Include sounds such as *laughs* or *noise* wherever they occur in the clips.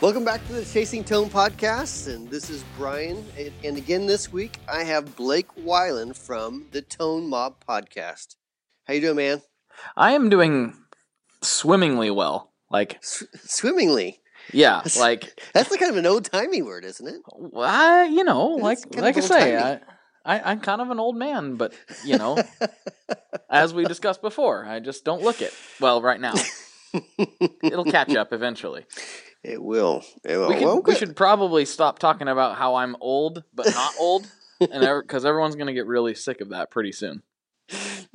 Welcome back to the Chasing Tone podcast, and this is Brian. And, and again this week, I have Blake Weiland from the Tone Mob podcast. How you doing, man? I am doing swimmingly well. Like S- swimmingly. yeah, That's- like That's like kind of an old timey word, isn't it? I, you know, like like I say, I. I I'm kind of an old man, but you know, as we discussed before, I just don't look it. Well, right now, *laughs* it'll catch up eventually. It will. It will. We, could, Well, we should probably stop talking about how I'm old but not *laughs* old, and because everyone's gonna get really sick of that pretty soon.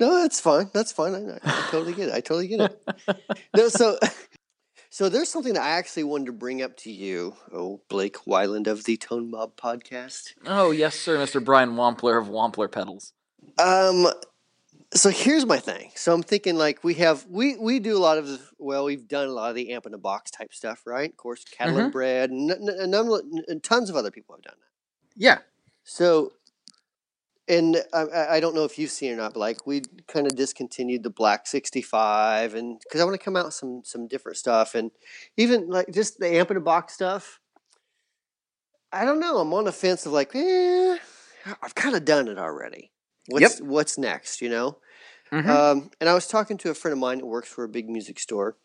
No, that's fine. That's fine. I, I totally get it. I totally get it. no, so *laughs* so there's something that I actually wanted to bring up to you, oh Blake Weiland of the Tone Mob podcast. Oh yes, sir, Mr. Brian Wampler of Wampler Pedals. Um, so here's my thing. So I'm thinking like we have we we do a lot of well we've done a lot of the amp in a box type stuff, right? Of course, Cattle and Bread, and, n- n- a number, and tons of other people have done that. Yeah. So, and I- I, don't know if you've seen or not, but like we kind of discontinued the Black 65, and because I want to come out with some some different stuff, and even like just the amp in a box stuff. I don't know. I'm on the fence of like, eh, I've kind of done it already. What's what's next? You know. Mhm. Um, and I was talking to a friend of mine that works for a big music store,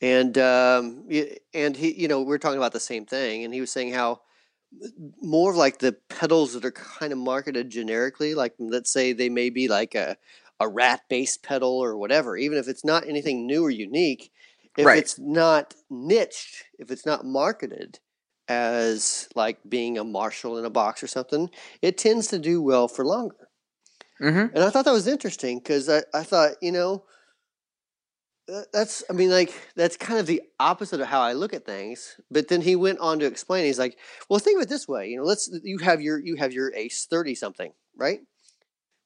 and um, and he, you know, we are talking about the same thing, and he was saying how more of like the pedals that are kind of marketed generically, like let's say they may be like a a rat based pedal or whatever, even if it's not anything new or unique, if Right. it's not niched, if it's not marketed as like being a Marshall in a box or something, it tends to do well for longer. Mm-hmm. And I thought that was interesting because I, I thought, you know, that's, I mean, like, that's kind of the opposite of how I look at things. But then he went on to explain, he's like, well, think of it this way, you know, let's, you have your, you have your Ace 30 something, right?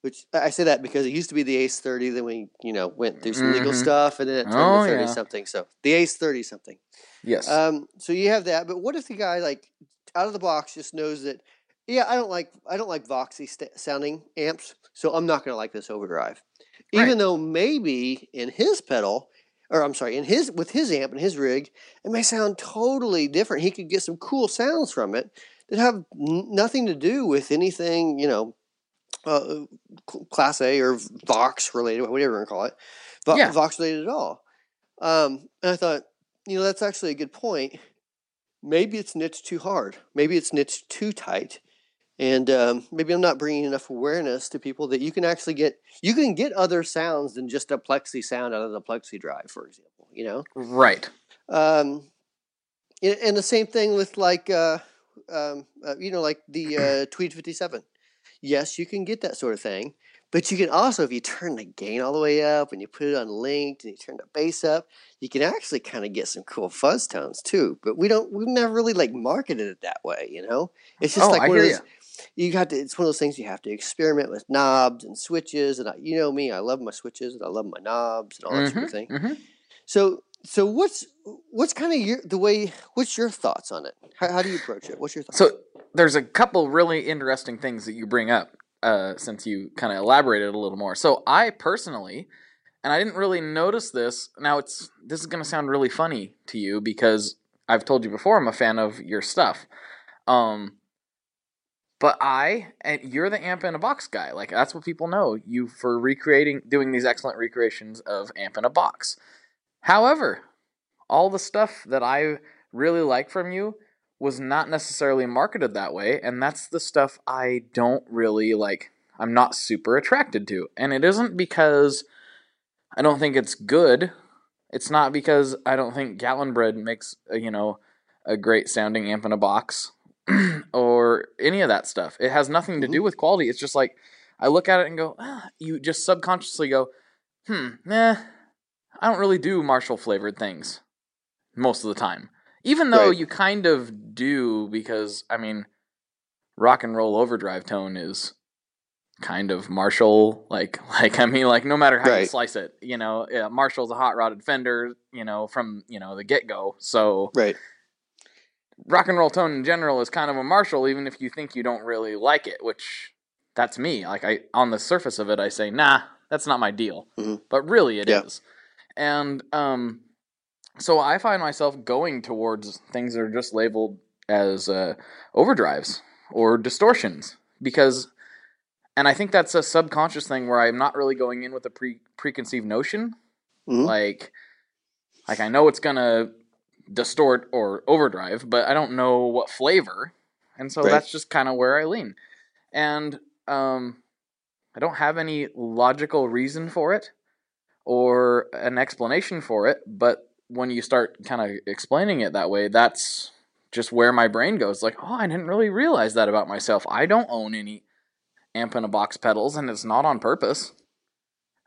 Which I say that because it used to be the Ace 30, then we, you know, went through some legal Mhm. stuff and then it turned Oh, to 30 yeah. something. So the Ace 30 something. Yes. Um, so you have that, but what if the guy like out of the box just knows that, yeah, I don't like I don't like Voxy st- sounding amps, so I'm not going to like this overdrive, even though maybe in his pedal, or I'm sorry, in his with his amp and his rig, it may sound totally different. He could get some cool sounds from it that have n- nothing to do with anything, you know, uh, Class A or Vox related, whatever you want to call it, Vo- Yeah. Vox related at all. Um, and I thought, you know, that's actually a good point. Maybe it's niched too hard. Maybe it's niched too tight. And um, maybe I'm not bringing enough awareness to people that you can actually get, you can get other sounds than just a plexi sound out of the plexi drive, for example, you know? right. Um, and, and the same thing with like, uh, um, uh, you know, like the uh, *clears throat* Tweed 57. Yes, you can get that sort of thing, but you can also, if you turn the gain all the way up and you put it on linked and you turn the bass up, you can actually kind of get some cool fuzz tones too. But we don't, we've never really like marketed it that way, you know? It's just Oh, like I one of those, you got to, it's one of those things you have to experiment with knobs and switches. And I, you know me, I love my switches and I love my knobs and all that sort of thing. hmm So, so what's what's kind of your the way? What's your thoughts on it? How, how do you approach it? What's your thoughts? So there's a couple really interesting things that you bring up uh, since you kind of elaborated a little more. So I personally, and I didn't really notice this. Now it's this is going to sound really funny to you because I've told you before I'm a fan of your stuff. Um, but I and you're the amp in a box guy. Like that's what people know you for recreating, doing these excellent recreations of amp in a box. However, all the stuff that I really like from you was not necessarily marketed that way, and that's the stuff I don't really like. I'm not super attracted to, and it isn't because I don't think it's good. It's not because I don't think Catalinbread makes a, you know a great sounding amp in a box *clears throat* or any of that stuff. It has nothing to do with quality. It's just like I look at it and go, ah, you just subconsciously go, hmm, nah, I don't really do Marshall flavored things most of the time. Even though Right. you kind of do, because I mean, rock and roll overdrive tone is kind of Marshall. Like, *laughs* like I mean, like no matter how you slice it, you know, yeah, Marshall's a hot rodded Fender, you know, from you know the get go. So Right. Rock and roll tone in general is kind of a Marshall, even if you think you don't really like it. Which that's me. Like I on the surface of it, I say, nah, that's not my deal. Mhm. But really, it is. Yeah. And um, so I find myself going towards things that are just labeled as uh, overdrives or distortions because and I think that's a subconscious thing where I'm not really going in with a pre preconceived notion. Mhm. Like like I know it's gonna distort or overdrive, but I don't know what flavor. And so Right. that's just kind of where I lean. And um I don't have any logical reason for it or an explanation for it, but when you start kind of explaining it that way, that's just where my brain goes like, "Oh, I didn't really realize that about myself. I don't own any amp in a box pedals and it's not on purpose."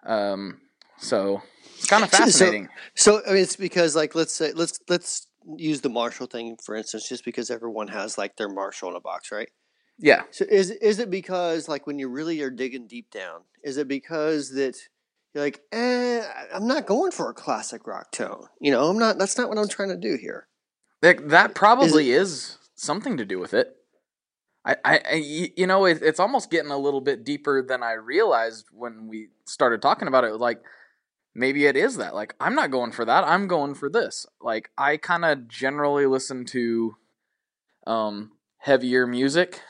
Um so it's kind of So- so- fascinating. So I mean, it's because like let's say let's let's use the Marshall thing for instance, just because everyone has like their Marshall in a box, right? yeah. So is is it because like when you really are digging deep down, is it because that you're like, eh, I'm not going for a classic rock tone. You know, I'm not. That's not what I'm trying to do here. That, that probably is, something to do with it. I, I, you know, it, it's almost getting a little bit deeper than I realized when we started talking about it. Like, maybe it is that. Like, I'm not going for that. I'm going for this. Like, I kind of generally listen to um, heavier music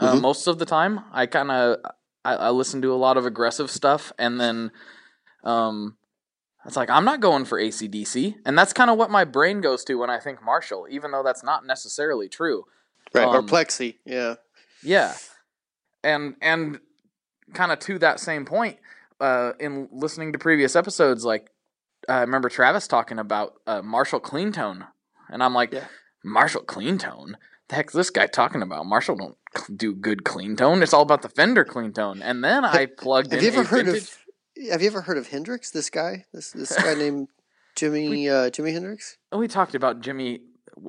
uh, Mhm. most of the time. I kind of I, I listen to a lot of aggressive stuff, and then um, it's like I'm not going for ACDC, and that's kind of what my brain goes to when I think Marshall, even though that's not necessarily true. Right. or Um, Plexi. Yeah. Yeah, and and kind of to that same point, uh, in listening to previous episodes, like I remember Travis talking about uh, Marshall clean tone, and I'm like, Yeah. Marshall clean tone. The heck's this guy talking about? Marshall don't do good clean tone. It's all about the Fender clean tone. And then I plugged Have in you ever heard vintage. of? Have you ever heard of Hendrix? This guy. This this guy *laughs* named Jimi uh, Jimi Hendrix. we talked about Jimmy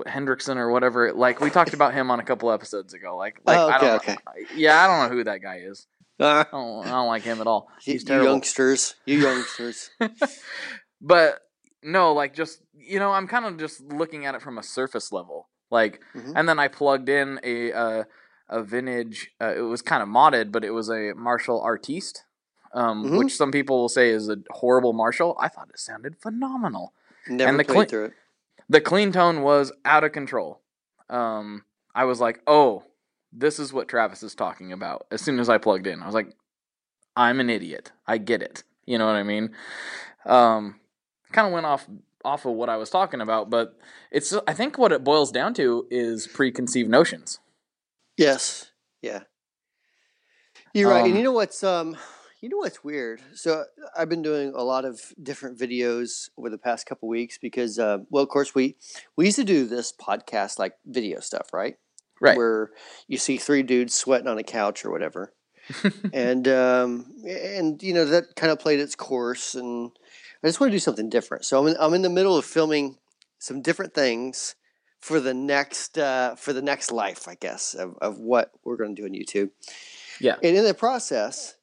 Hendrickson or whatever. Like we talked about him on a couple episodes ago. Like, like Oh, I don't, okay. yeah, I don't know who that guy is. *laughs* I don't, I don't like him at all. you, He's you terrible. youngsters. You *laughs* youngsters. *laughs* but no, like just you know, I'm kind of just looking at it from a surface level. Like, Mhm. and then I plugged in a uh, a vintage. Uh, it was kind of modded, but it was a Marshall Artiste, um, Mhm. which some people will say is a horrible Marshall. I thought it sounded phenomenal. Never the played clean- through it. The clean tone was out of control. Um, I was like, oh, this is what Travis is talking about. As soon as I plugged in, I was like, I'm an idiot. I get it. You know what I mean? Um, kind of went off off of what I was talking about, but it's I think what it boils down to is preconceived notions. Yes. Yeah. You're right. And Um, you know what's um you know what's weird? So I've been doing a lot of different videos over the past couple weeks because uh, well of course we we used to do this podcast like video stuff, right? Right. Where you see three dudes sweating on a couch or whatever. *laughs* and um and you know that kind of played its course and I just want to do something different. So I'm in, I'm in the middle of filming some different things for the next uh, for the next life, I guess, of, of what we're going to do on YouTube. Yeah. And in the process,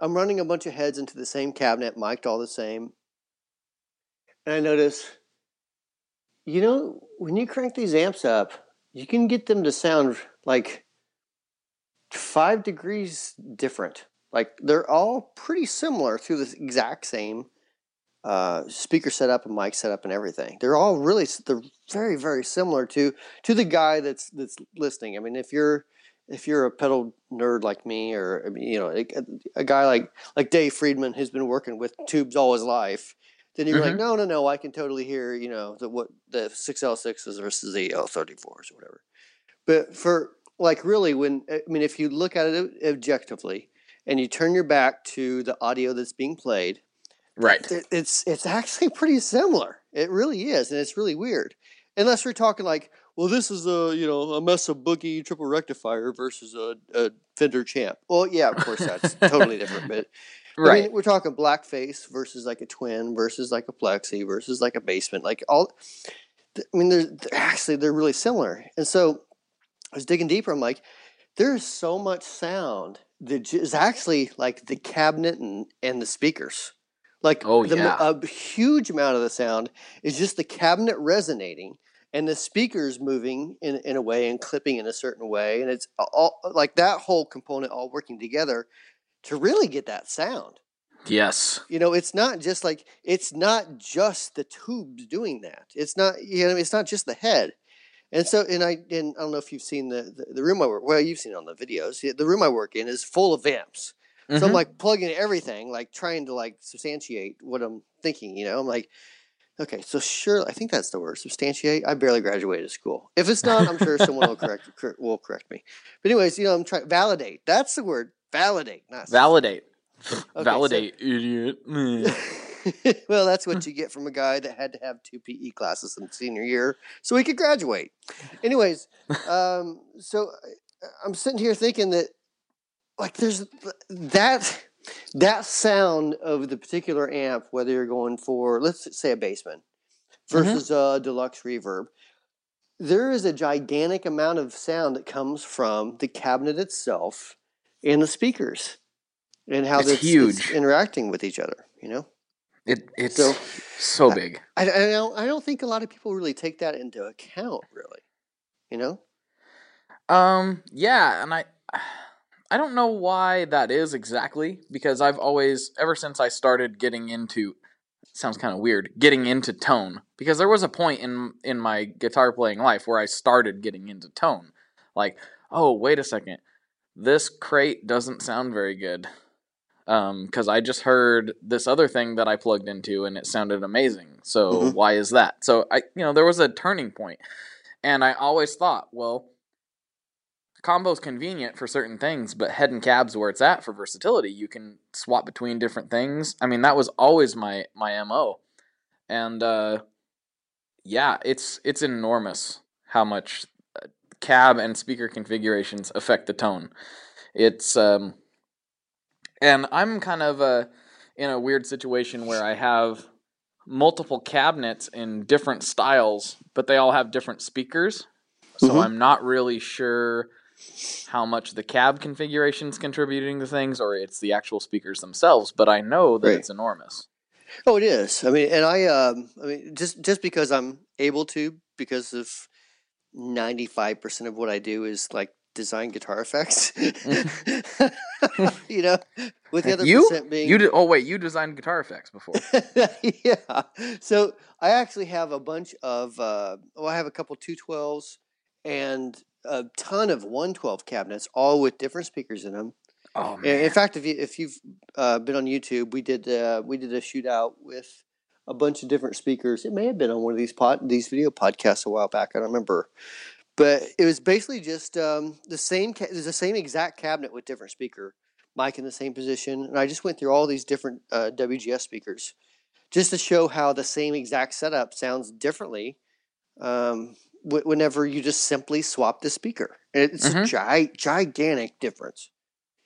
I'm running a bunch of heads into the same cabinet, mic'd all the same. And I notice, you know, when you crank these amps up, you can get them to sound like five degrees different. Like they're all pretty similar through the exact same uh, speaker setup and mic setup and everything. They're all really they're very very similar to to the guy that's that's listening. I mean, if you're if you're a pedal nerd like me, or you know, a, a guy like like Dave Friedman who's been working with tubes all his life, then you're like, Mhm. no, no, no, I can totally hear you know the what the six L sixes versus the L thirty fours or whatever. But for like really, when I mean, if you look at it objectively and you turn your back to the audio that's being played, right. it, it's it's actually pretty similar. It really is, and it's really weird. Unless we're talking like, well, this is a you know a Mesa Boogie triple rectifier versus a, a Fender Champ. Well, yeah, of course that's totally different. But I Right. mean, we're talking blackface versus like a twin versus like a plexi versus like a Bassman. Like all, I mean, they're, they're actually they're really similar. And so I was digging deeper. I'm like, there's so much sound that is actually like the cabinet and and the speakers. Like Oh, the, yeah. a huge amount of the sound is just the cabinet resonating and the speakers moving in, in a way and clipping in a certain way and it's all like that whole component all working together to really get that sound Yes. You know, it's not just like it's not just the tubes doing that. It's not you know it's not just the head. And so, and I, and I don't know if you've seen the, the, the room I work. Well, you've seen it on the videos. The room I work in is full of amps. So I'm Mhm. like plugging everything, like trying to like substantiate what I'm thinking. You know, I'm like, okay, so sure, I think that's the word, substantiate. I barely graduated school. If it's not, I'm sure someone will correct *laughs* cor- will correct me. But anyways, you know, I'm trying validate. That's the word, validate, not Validate. so- Validate, idiot. Mm. *laughs* *laughs* well, that's what you get from a guy that had to have two PE classes in senior year so he could graduate. Anyways, um, so uh, I'm sitting here thinking that, like, there's that that sound of the particular amp, whether you're going for, let's say, a Bassman versus a deluxe reverb. There is a gigantic amount of sound that comes from the cabinet itself and the speakers, and how It's huge. interacting with each other. You know, It, it's So- so, big. I, I don't. I don't think a lot of people really take that into account. Really, you know. Um, yeah, and I I don't know why that is exactly because I've always ever since I started getting into sounds kind of weird, getting into tone because there was a point in in my guitar playing life where I started getting into tone. Like, oh, wait a second. This crate doesn't sound very good. Um, cuz I just heard this other thing that I plugged into and it sounded amazing. So, Mhm. why is that? So, I you know, there was a turning. And I always thought, well, combo's convenient for certain things, but head and cab's where it's at for versatility. You can swap between different things. I mean, that was always my my mo, and uh, yeah, it's it's enormous how much cab and speaker configurations affect the tone. It's um, and I'm kind of uh, in a weird situation where I have multiple cabinets in different styles, but they all have different speakers. So Mhm. I'm not really sure how much the cab configuration is contributing to things or it's the actual speakers themselves, but I know that Right. it's enormous. Oh, it is. I mean, and I, um, I mean, just just because I'm able to, because of ninety five percent of what I do is like design guitar effects. *laughs* you know, with the other you percent being you did, oh wait, you designed guitar effects before. *laughs* yeah. So I actually have a bunch of, uh, well, I have a couple 212s and a ton of 112 cabinets, all with different speakers in them. Oh In- man. In fact, if you if you've uh, been on YouTube, we did uh, we did a shootout with a bunch of different speakers. It may have been on one of these pod these video podcasts a while back. I don't remember, but it was basically just um, the same. Ca- there's the same exact cabinet with different speaker, mic in the same position, and I just went through all these different uh, WGS speakers just to show how the same exact setup sounds differently. Um, wh- whenever you just simply swap the speaker, And it's Mhm. a gi- gigantic difference.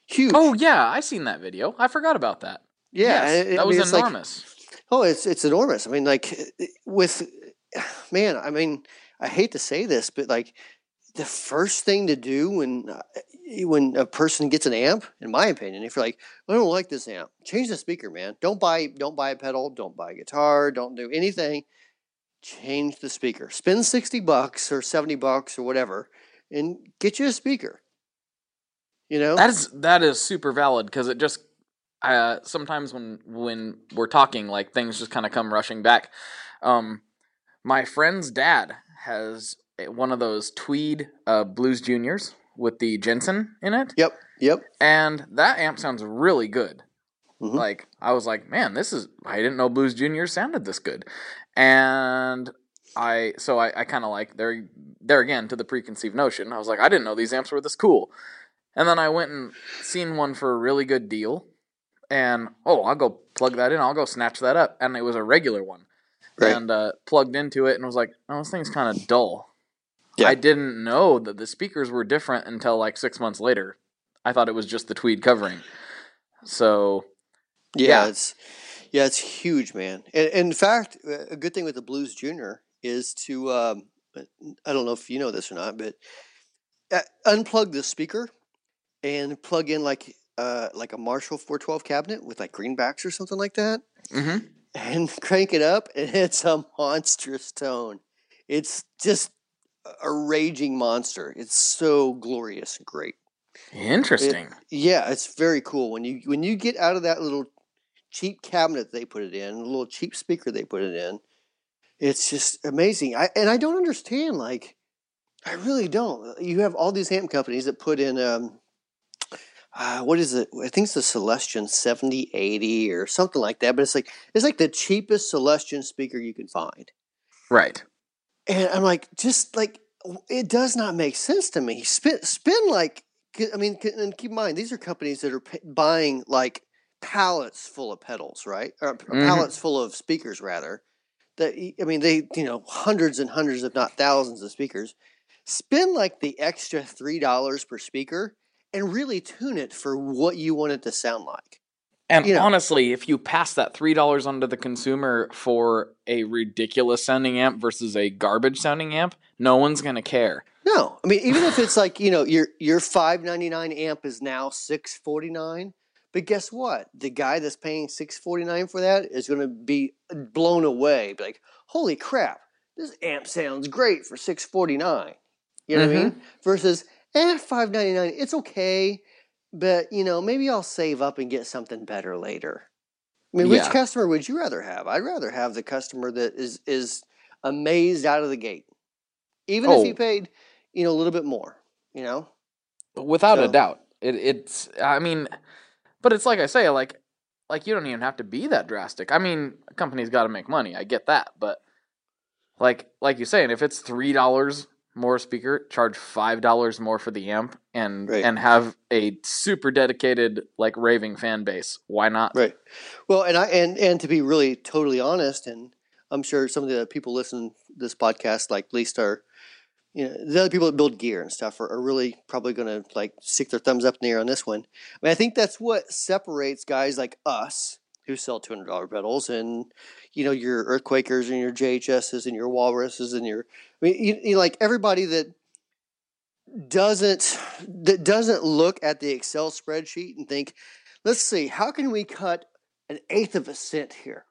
Huge. Oh yeah, I seen that video. I forgot about that. Yeah, Yes, it- that was it's like- enormous. Oh, it's it's enormous. I mean, like with man, I mean, I hate to say this, but like the first thing to do when uh, when a person gets an amp, in my opinion, if you're like, I don't like this amp, change the speaker, man. Don't buy don't buy a pedal, don't buy a guitar, don't do anything. Change the speaker. Spend sixty bucks or seventy bucks or whatever, and get you a speaker. You know, That is that is super valid because it just uh, sometimes when when we're talking, like things just kind of come rushing back. Um, my friend's dad has one of those tweed uh, Blues Juniors with the Jensen in it, yep, yep. and that amp sounds really good. Mhm. Like I was like, man, this is I didn't know Blues Juniors sounded this good, and I so I, I kind of like there there again to the preconceived notion. I was like, I didn't know these amps were this cool, and then I went and seen one for a really good deal, and oh, I'll go plug that in. I'll go snatch that up, and it was a regular one, Right. and uh, plugged into it, and was like, oh, this thing's kind of dull. Yeah. I didn't know that the speakers were different until like six months later. I thought it was just the tweed covering. So Yeah, Yeah. it's yeah, it's huge, man. And, and in fact, a good thing with the Blues Junior is to um, I don't know if you know this or not, but uh, unplug the speaker and plug in like uh, like a Marshall 412 cabinet with like greenbacks or something like that, mhm. and *laughs* crank it up, and it's a monstrous tone. It's just a raging monster. It's so glorious and great. interesting. Yeah, it's very cool when you when you get out of that little cheap cabinet they put it in, a little cheap speaker they put it in. It's just amazing. I and I don't understand. Like, I really don't. You have all these amp companies that put in um, uh, what is it? I think it's the Celestion 7080 or something like that. But it's like it's like the cheapest Celestion speaker you can find. Right. And I'm like, just like it does not make sense to me. Spin, spin like, I mean, and keep in mind these are companies that are buying like pallets full of pedals, right? Or mm-hmm. pallets full of speakers, rather. That I mean, they you know hundreds and hundreds, if not thousands, of speakers. Spend like the extra three dollars per speaker and really tune it for what you want it to sound like. And you know, honestly, if you pass that three dollars onto the consumer for a ridiculous sounding amp versus a garbage sounding amp, no one's gonna care. No, I mean even if it's like you know your your five ninety nine amp is now six forty nine, but guess what? The guy that's paying six forty nine for that is gonna be blown away. Be like, holy crap, this amp sounds great for six forty nine. You know mm-hmm. what I mean? Mm-hmm. Versus eh, five ninety nine, it's okay, but you know, maybe I'll save up and get something better later. I mean, yeah. which customer would you rather have? I'd rather have the customer that is is amazed out of the gate, even oh. if he oh. paid, you know, a little bit more. You know, without so. a doubt, it, it's. I mean, but it's like I say, like, like you don't even have to be that drastic. I mean, a company's got to make money. I get that, but like, like you're saying, if it's three dollars more speaker, charge five dollars more for the amp, and right. and have a super dedicated like raving fan base. Why not? Right. Well, and I and and to be really totally honest, and I'm sure some of the people listening to this podcast, like at least are, you know, the other people that build gear and stuff are, are really probably going to like stick their thumbs up in the air on this one. I mean, I think that's what separates guys like us who sell two hundred dollar pedals and you know your earthquakers and your JHSs and your walruses and your I mean you, you like everybody that doesn't that doesn't look at the Excel spreadsheet and think, let's see, how can we cut an eighth of a cent here?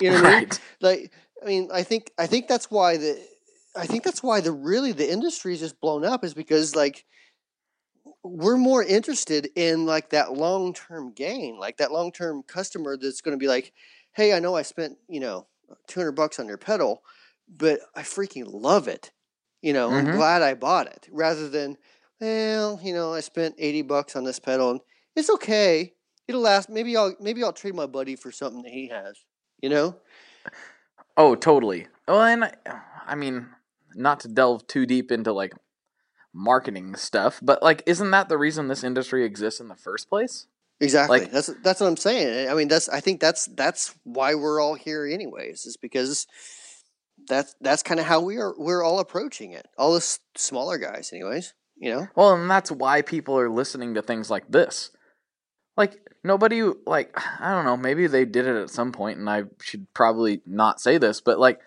You know what right. I mean? Like I mean, I think I think that's why the I think that's why the really the industry is just blown up is because like we're more interested in like that long term gain, like that long term customer that's going to be like, hey, I know I spent you know two hundred bucks on your pedal, but I freaking love it. You know, mm-hmm. I'm glad I bought it, rather than, well, you know, I spent eighty bucks on this pedal and it's okay. It'll last. Maybe I'll maybe I'll trade my buddy for something that he has. You know. Oh, totally. Well, and I mean, not to delve too deep into like marketing stuff. But like, isn't that the reason this industry exists in the first place? Exactly. Like, that's that's what I'm saying. I mean, that's I think that's that's why we're all here, anyways. Is because that's that's kind of how we are we're all approaching it. All the s- smaller guys, anyways. You know. Well, and that's why people are listening to things like this. Like nobody, like I don't know, maybe they did it at some point, and I should probably not say this, but like,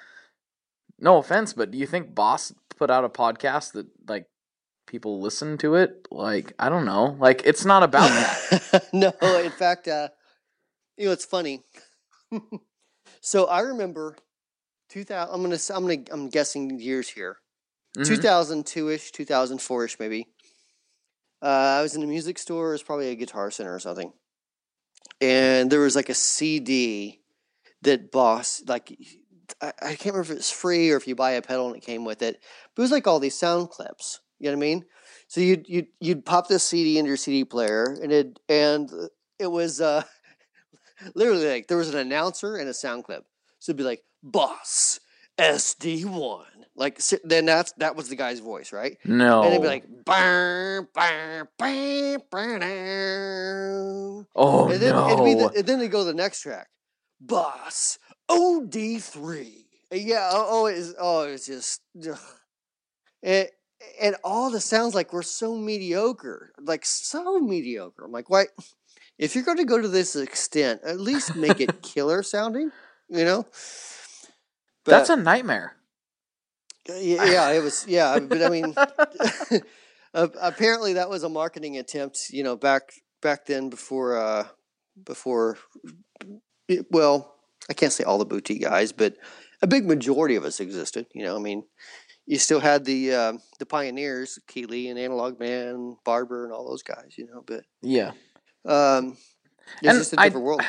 no offense, but do you think Boss put out a podcast that like people listen to it. Like I don't know. Like it's not about that. *laughs* no, in fact, uh, you know it's funny. *laughs* so I remember 2000. I'm gonna I'm gonna I'm guessing years here. Mm-hmm. 2002 ish, 2004 ish maybe. Uh, I was in a music store. It was probably a Guitar Center or something, and there was like a CD that Boss like. I, I can't remember if it's free or if you buy a pedal and it came with it, but it was like all these sound clips you know what I mean? So you'd you'd you'd pop this CD into your CD player, and it and it was uh, *laughs* literally like there was an announcer and a sound clip. So it'd be like Boss SD one, like then that's that was the guy's voice, right? No, and it'd be like bam bam bam. Oh and then no! It'd be the, and then they go to the next track, Boss OD three. Yeah. Oh, oh, it's oh, it's just. Ugh. It, and all the sounds like we're so mediocre, like so mediocre. I'm like, why? If you're going to go to this extent, at least make it *laughs* killer sounding, you know. But, That's a nightmare. Yeah, *laughs* yeah, it was. Yeah, but I mean, *laughs* apparently that was a marketing attempt. You know, back back then before uh before. Well, I can't say all the boutique guys, but a big majority of us existed. You know, I mean, you still had the uh, the pioneers, Keeley and Analog Man, Barber, and all those guys, you know. But yeah, um, it's just a different I, world.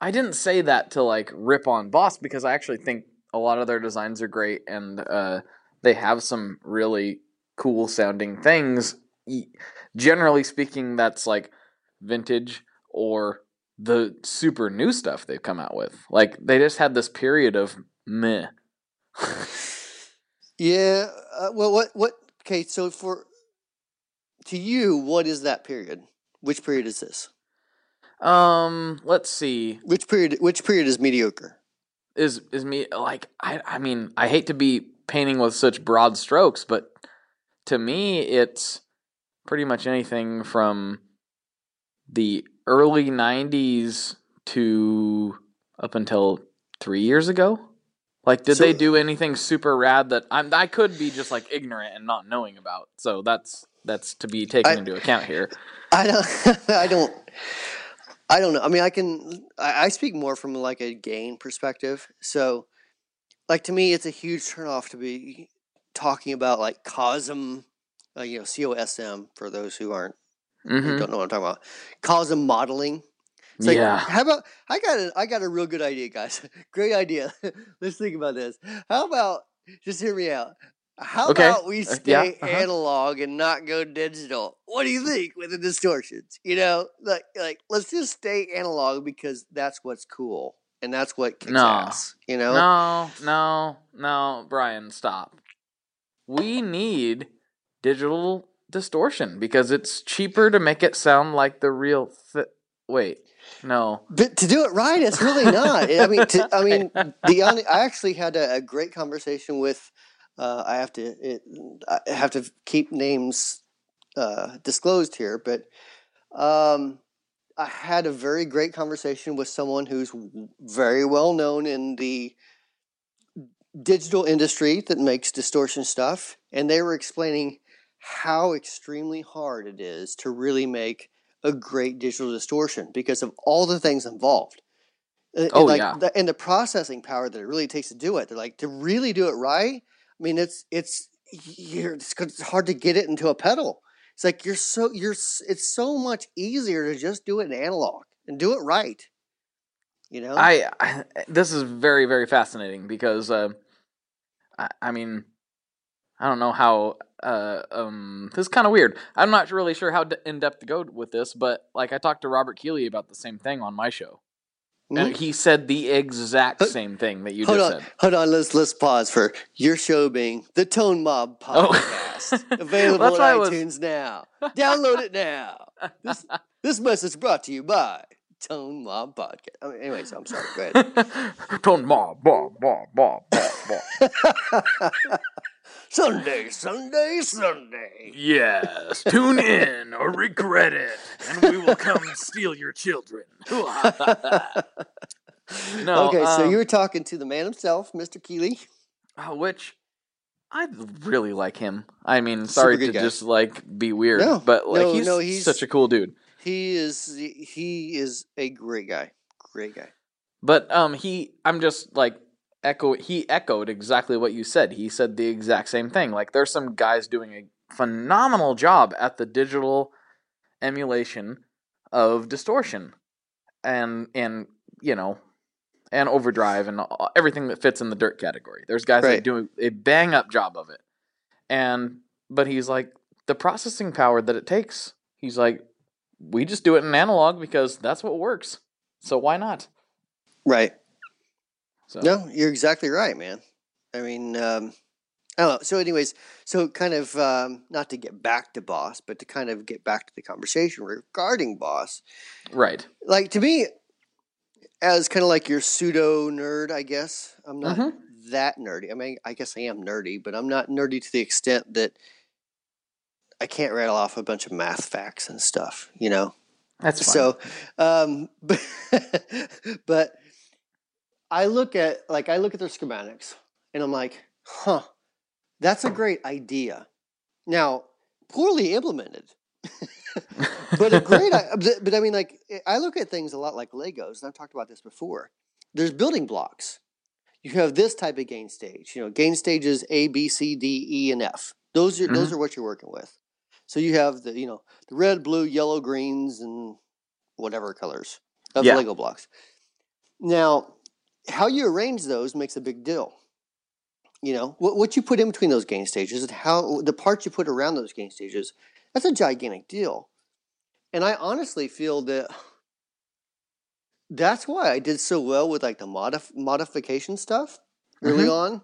I didn't say that to like rip on Boss because I actually think a lot of their designs are great and uh, they have some really cool sounding things. Generally speaking, that's like vintage or the super new stuff they've come out with. Like they just had this period of meh. *laughs* Yeah. Uh, well, what what? Okay, so for to you, what is that period? Which period is this? um, let's see. Which period? Which period is mediocre? is is me like I I mean I hate to be painting with such broad strokes, but to me it's pretty much anything from the early '90s to up until three years ago. Like, did So- they do anything super rad that I'm, I could be just like ignorant and not knowing about? So that's that's to be taken I- into account here. I don't. *laughs* I don't. I don't know. I mean, I can. I, I speak more from like a gain perspective. So, like to me, it's a huge turnoff to be talking about like COSM, uh, you know, COSM for those who aren't who hmm don't know what I'm talking about. COSM modeling. It's like, Yeah. how about I got a I got a real good idea, guys. *laughs* Great idea. *laughs* Let's think about this. How about just hear me out. How Okay. about we Uh, stay yeah, uh-huh. analog and not go digital? What do you think with the distortions? You know, like like let's just stay analog because that's what's cool and that's what kicks No. ass. You know, No, no, no, Brian, stop. We need digital distortion because it's cheaper to make it sound like the real. Th- Wait, no. But to do it right, it's really *laughs* not. I mean, to, I mean, the on, I actually had a, a great conversation with. Uh, I have to. It, I have to keep names uh, disclosed here, but um, I had a very great conversation with someone who's very well known in the digital industry that makes distortion stuff, and they were explaining how extremely hard it is to really make a great digital distortion because of all the things involved. Uh, and Oh, like yeah. the, and the processing power that it really takes to do it. They're like to really do it right. I mean, it's it's you're, it's, it's hard to get it into a pedal. It's like you're so you're it's so much easier to just do it in analog and do it right. You know, I, I this is very very fascinating because uh, I, I mean I don't know how uh, um this is kind of weird. I'm not really sure how d- in depth to go with this, but like I talked to Robert Keeley about the same thing on my show, and Mhm. he said the exact same thing that you hold just on, said. hold on. Let's let's pause for your show being the Tone Mob Oh. *laughs* podcast, available That's on why I was- iTunes now. Download it now. This *laughs* this message brought to you by Tone Mob Podcast. I mean, anyways, I'm sorry. Go ahead. *laughs* Tone bob bob bob bob bob. Sunday, Sunday, Sunday. Yes, tune in or regret it, and we will come steal your children. *laughs* No, okay, so um, you were talking to the man himself, Mr. Keeley. Uh, which I really like him. I mean, sorry to guy. just like be weird, No, but like no, he's, no, he's- such a cool dude. He is he is a great guy. Great guy. But um, he, I'm just like echo. He echoed exactly what you said. He said the exact same thing. Like there's some guys doing a phenomenal job at the digital emulation of distortion, and and you know, and overdrive and everything that fits in the dirt category. There's guys that do a bang up job of it, and but he's like the processing power that it takes. He's like, we just do it in analog because that's what works. So why not? Right. So No, you're exactly right, man. I mean, um, I don't know. So, anyways, so kind of um, not to get back to boss, but to kind of get back to the conversation regarding boss. right. Like to me, as kind of like your pseudo nerd, I guess I'm not Mhm. that nerdy. I mean, I guess I am nerdy, but I'm not nerdy to the extent that I can't rattle off a bunch of math facts and stuff. You know. That's fine. So, um, *laughs* but, but I look at like I look at their schematics and I'm like, huh, that's a great idea. Now, poorly implemented, *laughs* but a great. But, I mean, like I look at things a lot like Legos, and I've talked about this before. There's building blocks. You have this type of gain stage. You know, gain stages A, B, C, D, E, and F. Those are those mm-hmm. are what you're working with. So you have the you know the red, blue, yellow, greens, and whatever colors of Yeah. Lego blocks. Now, how you arrange those makes a big deal. You know, what, what you put in between those gain stages and how the parts you put around those gain stages, that's a gigantic deal. And I honestly feel that that's why I did so well with like the modif- modification stuff early Mhm. on,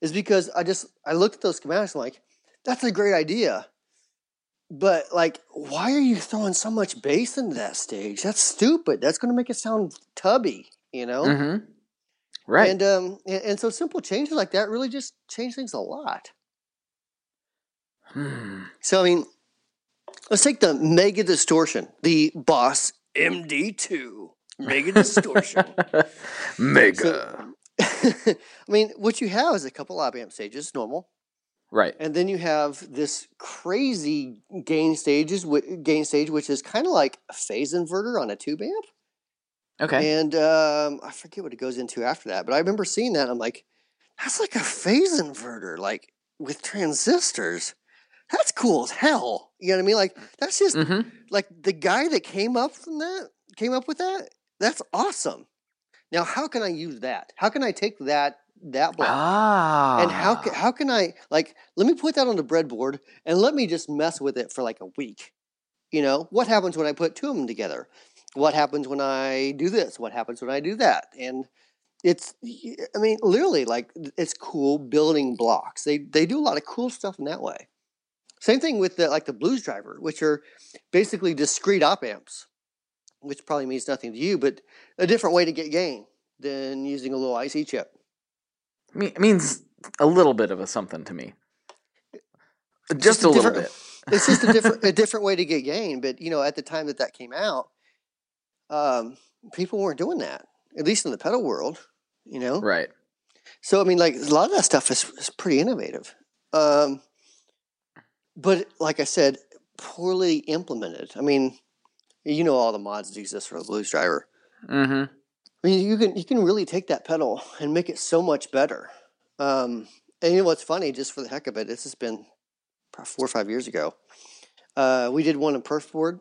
is because I just I looked at those schematics and like, that's a great idea. But like, why are you throwing so much bass into that stage? That's stupid. That's going to make it sound tubby, you know. Mm-hmm. Right. And um, and, and so simple changes like that really just change things a lot. Hmm. So I mean, let's take the Mega Distortion, the Boss MD2 Mega Distortion. *laughs* Mega. *laughs* I mean, what you have is a couple op amp stages, normal, right. and then you have this crazy gain stages, gain stage, which is kind of like a phase inverter on a tube amp. Okay. And um, I forget what it goes into after that, but I remember seeing that. And I'm like, that's like a phase inverter, like with transistors. That's cool as hell. You know what I mean? Like that's just mm-hmm. like the guy that came up from that came up with that. That's awesome. Now, how can I use that? How can I take that that block Ah. and how ca- how can I like let me put that on the breadboard and let me just mess with it for like a week. You know what happens when I put two of them together? What happens when I do this? What happens when I do that? And it's, I mean literally like it's cool building blocks. They they do a lot of cool stuff in that way. Same thing with the like the blues driver, which are basically discrete op amps, which probably means nothing to you, but a different way to get gain than using a little IC chip. Me- means a little bit of a something to me. Just, just a a little bit. it's just a different *laughs* a different way to get gain. But you know, at the time that that came out, um, people weren't doing that. At least in the pedal world, you know. Right. So I mean, like a lot of that stuff is, is pretty innovative. Um, but like I said, poorly implemented. I mean, you know all the mods that exist for the Blues Driver. Mm-hmm. I mean, you can you can really take that pedal and make it so much better. Um, and you know what's funny? Just for the heck of it, this has been four or five years ago. Uh, we did one in Perf board.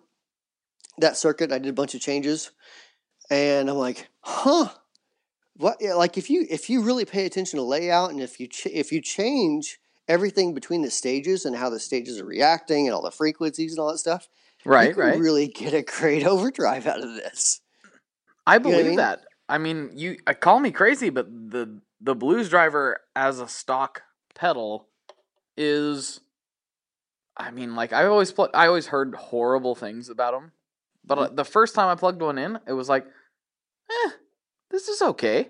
That circuit, I did a bunch of changes, and I'm like, huh. What? Yeah, like if you if you really pay attention to layout, and if you ch- if you change everything between the stages and how the stages are reacting and all the frequencies and all that stuff, you Right. can Right. really get a great *laughs* overdrive out of this. I know I believe mean? that. I mean, you uh, call me crazy, but the the blues driver as a stock pedal is. I mean, like I always pl- I always heard horrible things about them, but uh, the first time I plugged one in, it was like, eh, this is okay.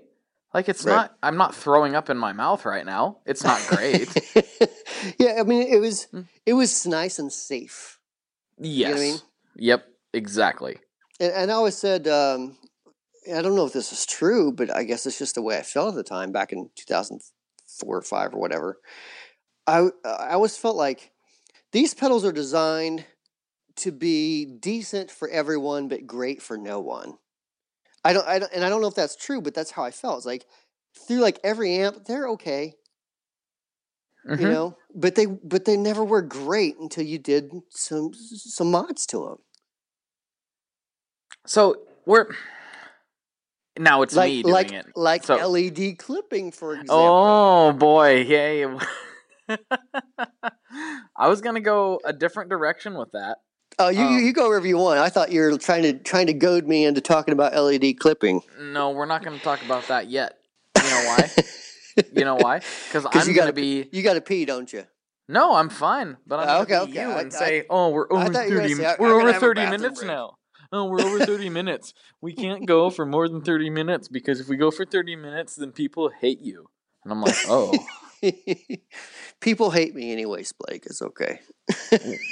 Like it's Right. not. I'm not throwing up in my mouth right now. It's not great. *laughs* yeah, I mean, it was Mm. it was nice and safe, yes. know what I mean? Yep. Exactly. and, and I always said, um, I don't know if this is true, but I guess it's just the way I felt at the time, back in two thousand four or five or whatever. I I always felt like these pedals are designed to be decent for everyone, but great for no one. I don't, I don't, and I don't know if that's true, but that's how I felt. It's like through like every amp, they're okay. you Mhm. know but they but they never were great until you did some some mods to them So we're now it's like me doing like it. like So- led clipping for example Oh boy, yay! *laughs* I was gonna go a different direction with that. Oh you, you um, you go wherever you want i thought you were trying to trying to goad me into talking about led clipping No, we're not gonna talk about that yet. You know why? *laughs* you know why? Because I'm gonna be. you gotta pee don't you No, I'm fine. But I'm Uh, gonna okay, okay, you I- and I- say, "Oh, we're over thought you were gonna thirty. say, we're over thirty minutes break." now. Oh, we're over thirty minutes. We can't go for more than thirty minutes because if we go for thirty minutes, then people hate you." And I'm like, "Oh, *laughs* people hate me anyways blake it's okay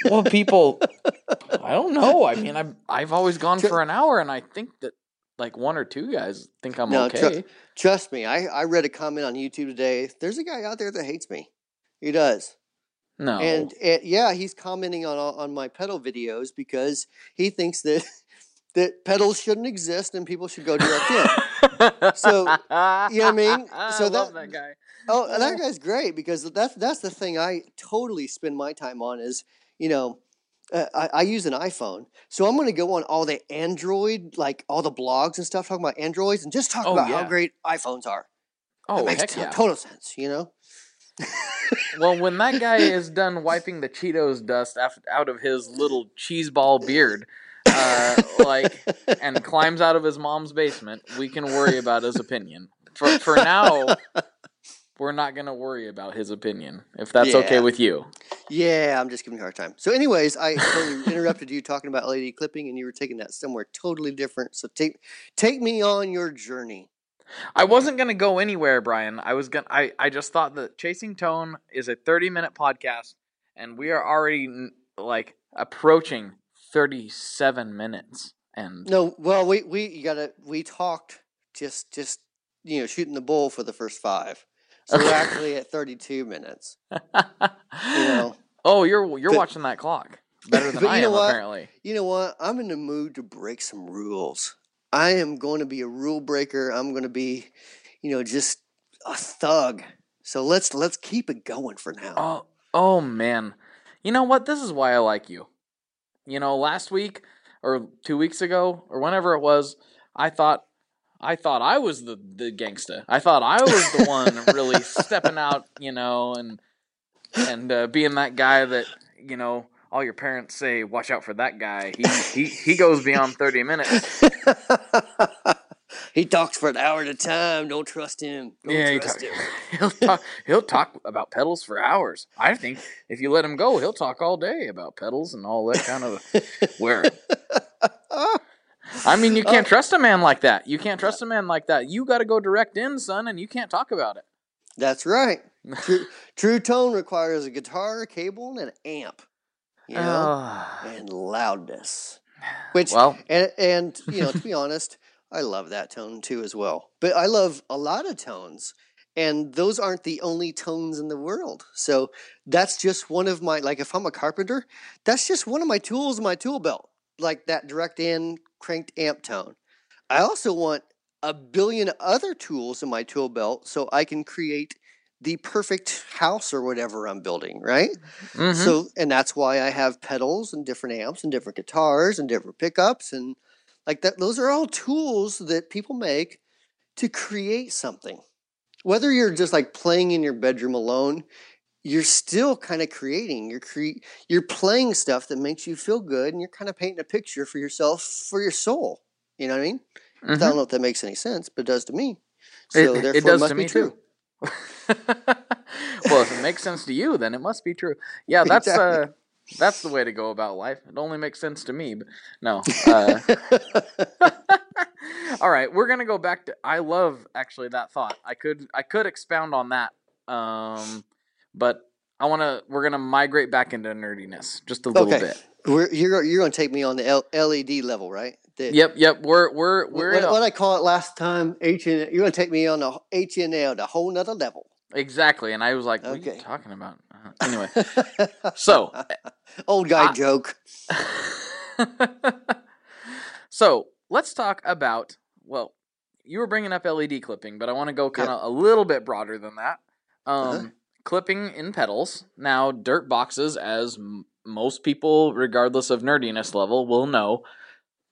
well, people. *laughs* I don't know. I mean, I've I've always gone for an hour, and I think that like one or two guys think I'm No, tr- okay. trust me I, I read a comment on youtube today there's a guy out there that hates me he does no, And yeah, he's commenting on on my pedal videos because he thinks that *laughs* that pedals shouldn't exist and people should go direct in. *laughs* So, you know what I *laughs* mean? I So love that- that guy. Oh, that *laughs* guy's great because that's that's the thing I totally spend my time on is you know uh, I, I use an iPhone, so I'm going to go on all the Android, like all the blogs and stuff talking about Androids, and just talk Oh, about yeah. how great iPhones are. Oh, it makes to- yeah. total sense, you know. well, when that guy *laughs* is done wiping the Cheetos dust af- out of his little cheese ball beard, uh, like, and climbs out of his mom's basement, we can worry about his opinion. For for now, we're not gonna worry about his opinion if that's okay with you. Yeah, I'm just giving you a hard time. So, anyways, I totally interrupted you talking about LED clipping, and you were taking that somewhere totally different. So, take take me on your journey. I wasn't gonna go anywhere, Brian. I was gonna. I I just thought that Chasing Tone is a thirty minute podcast, and we are already like approaching thirty seven minutes. And No, well, we we you gotta we talked just just you know shooting the bull for the first five, so we're actually at 32 minutes. *laughs* You know, oh, you're you're But- watching that clock better than I am apparently. you know what? I'm in the mood to break some rules. I am going to be a rule breaker. I'm going to be, you know, just a thug. So let's let's keep it going for now. Oh, oh man. You know what? This is why I like you. You know, last week or 2 weeks ago or whenever it was, I thought I thought I was the the gangsta. I thought I was the one really *laughs* stepping out, you know, and and uh, being that guy that, you know, all your parents say, "Watch out for that guy. He he he goes beyond 30 minutes." *laughs* he talks for an hour at a time. Don't trust him. Don't Yeah, he trust talk- him. *laughs* he'll talk. He'll talk about pedals for hours. I think if you let him go, he'll talk all day about pedals and all that kind of where. I mean, you can't *laughs* Oh. trust a man like that. You can't trust a man like that. You got to go direct in, son, and you can't talk about it. That's right. *laughs* True, true tone requires a guitar, a cable, and an amp. You know, Ah. and loudness. *sighs* Which well, and and you know, to be honest, I love that tone too as well. But I love a lot of tones. And those aren't the only tones in the world. So that's just one of my like if I'm a carpenter, that's just one of my tools in my tool belt. Like that direct in cranked amp tone. I also want a billion other tools in my tool belt so I can create the perfect house or whatever I'm building, right? mhm. So, and that's why I have pedals and different amps and different guitars and different pickups and like that. Those are all tools that people make to create something. Whether you're just like playing in your bedroom alone, you're still kind of creating. You're cre- you're playing stuff that makes you feel good, and you're kind of painting a picture for yourself, for your soul. You know what I mean? I Mhm. don't know if that makes any sense, but it does to me. So it therefore, does must to be true. *laughs* well, if it makes sense to you, then it must be true. Yeah, that's *laughs* Exactly. uh, that's the way to go about life. It only makes sense to me, but no. Uh, *laughs* all right, we're gonna go back to. I love actually that thought. I could I could expound on that, um, but I want to. We're gonna migrate back into nerdiness just a little okay, bit. We're, you're you're going to take me on the L- LED level, right? The- Yep, yep. We're we're we're what, a- what I call it last time, HN, you're going to take me on the HNL, the whole nother level. exactly, and I was like, "What are you Okay. talking about?" Uh, anyway, *laughs* so Old guy Ah. joke. *laughs* so let's talk about well you were bringing up led clipping but i want to go kind of a little bit broader than that um, Uh-huh. clipping in pedals now dirt boxes as m- most people regardless of nerdiness level will know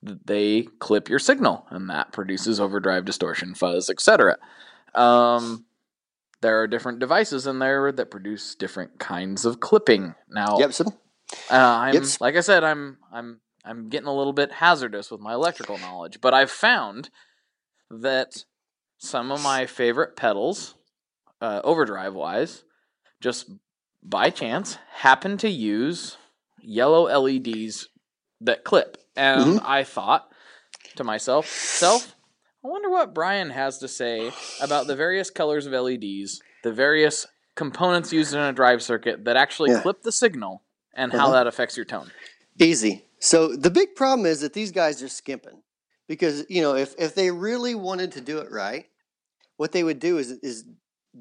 they clip your signal and that produces overdrive distortion fuzz etc um, there are different devices in there that produce different kinds of clipping now Yep, uh, I'm Yep. like I said, I'm I'm I'm getting a little bit hazardous with my electrical knowledge, but I've found that some of my favorite pedals, uh, overdrive wise, just by chance happen to use yellow LEDs that clip, and I thought to myself, self. I wonder what Brian has to say about the various colors of LEDs, the various components used in a drive circuit that actually Yeah. clip the signal, and how Uh-huh. that affects your tone. Easy. So the big problem is that these guys are skimping because, you know, if, if they really wanted to do it right, what they would do is, is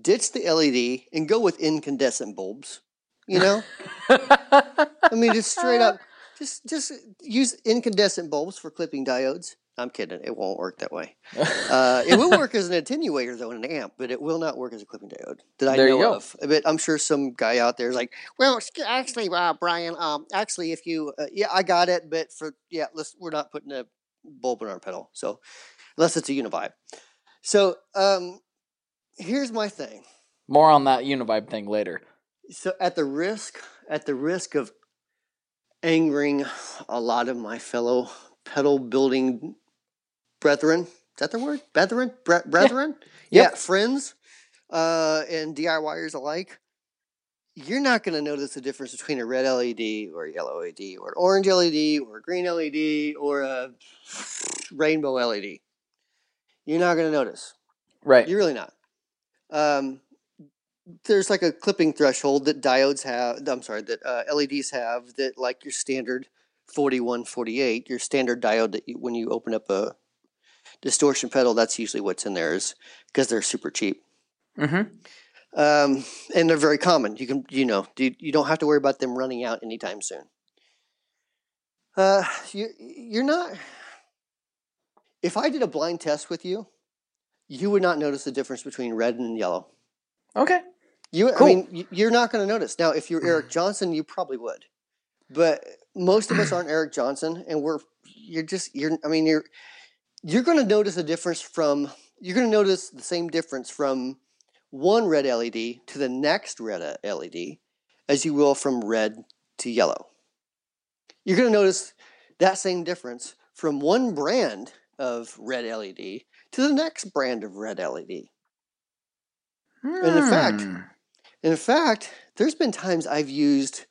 ditch the LED and go with incandescent bulbs. You know, *laughs* I mean, just straight up, just just use incandescent bulbs for clipping diodes. I'm kidding. It won't work that way. *laughs* Uh, it will work as an attenuator though in an amp, but it will not work as a clipping diode that I There know of. But I'm sure some guy out there is like, well, actually, uh, Brian, um, actually, if you, uh, yeah, I got it, but for yeah, let's we're not putting a bulb in our pedal, so unless it's a univibe. So um, here's my thing. More on that Univibe thing later. So at the risk, at the risk of angering a lot of my fellow pedal building brethren, is that the word? Brethren? Bre- brethren? Yeah, friends uh, and DIYers alike. You're not going to notice the difference between a red LED or a yellow LED or an orange LED or a green LED or a rainbow LED. You're not going to notice. Right. You're really not. Um, there's like a clipping threshold that diodes have. I'm sorry, that uh, LEDs have. That like your standard 4148, your standard diode that you, when you open up a distortion pedal, that's usually what's in there is because they're super cheap. Mm-hmm. Um, and they're very common. You can, you know, you, you don't have to worry about them running out anytime soon. Uh, you, you're not. If I did a blind test with you, you would not notice the difference between red and yellow. Okay. You, Cool. I mean, you're not going to notice. Now, if you're Eric Johnson, you probably would, but most of us aren't Eric Johnson, and we're you're just you're. I mean, you're you're going to notice a difference from you're going to notice the same difference from one red LED to the next red uh, LED as you will from red to yellow. You're going to notice that same difference from one brand of red LED to the next brand of red LED. And in fact- Hmm. In fact, there's been times I've used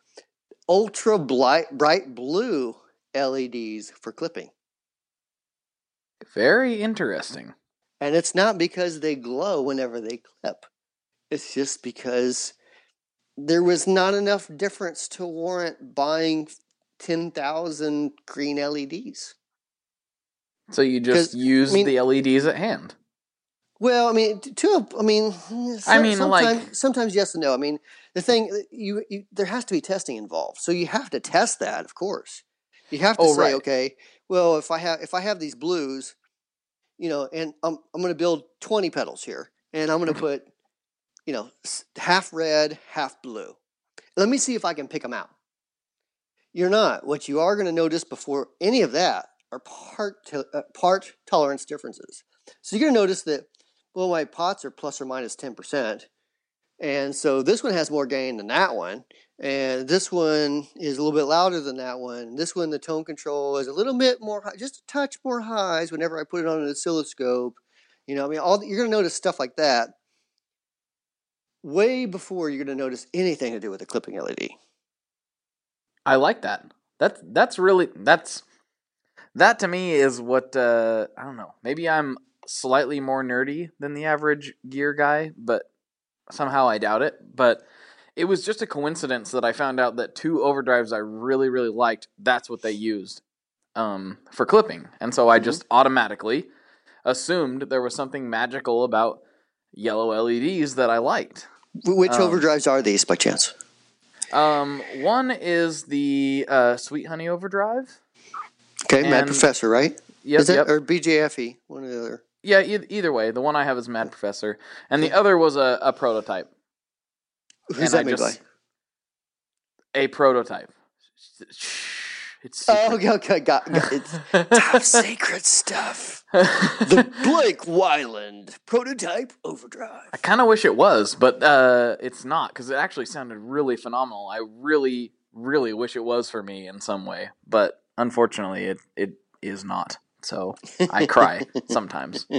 ultra bright, bright blue LEDs for clipping. Very interesting. And it's not because they glow whenever they clip. It's just because there was not enough difference to warrant buying 10,000 green LEDs. So you just use mean- the LEDs at hand. Well, I mean, to I mean, I mean, like- sometimes, sometimes yes and no. I mean, the thing uh, you, you there has to be testing involved, so you have to test that, of course. You have to Oh, say, right. okay, well, if I have if I have these blues, you know, and I'm I'm going to build 20 pedals here, and I'm going to put, you know, half red, half blue. Let me see if I can pick them out. You're not. What you are going to notice before any of that are part to, uh, part tolerance differences. So you're going to notice that well, my pots are plus or minus 10%. And so this one has more gain than that one. And this one is a little bit louder than that one. This one, the tone control is a little bit more, high, just a touch more highs whenever I put it on an oscilloscope. You know, I mean, all you're going to notice stuff like that way before you're going to notice anything to do with the clipping LED. I like that. That's that's really that's that to me is what uh I don't know. Maybe I'm slightly more nerdy than the average gear guy, but somehow I doubt it. But it was just a coincidence that I found out that two overdrives I really really liked. That's what they used um, for clipping, and so I Mhm. just automatically assumed there was something magical about yellow LEDs that I liked. Which Um, overdrives are these by chance? Um, one is the uh, Sweet Honey Overdrive. Okay, Mad Professor, right? Yep, is it yep. or BJFE? One or the other. Yeah, e- either way, the one I have is Mad Professor, and the other was a, a prototype. Who's that I made just- by? A prototype. It's Oh, secret. okay, okay, got, got it's top *laughs* secret stuff. The Blake Wyland prototype overdrive. I kind of wish it was, but uh, it's not because it actually sounded really phenomenal. I really, really wish it was for me in some way, but unfortunately, it it is not. So I cry sometimes. *laughs*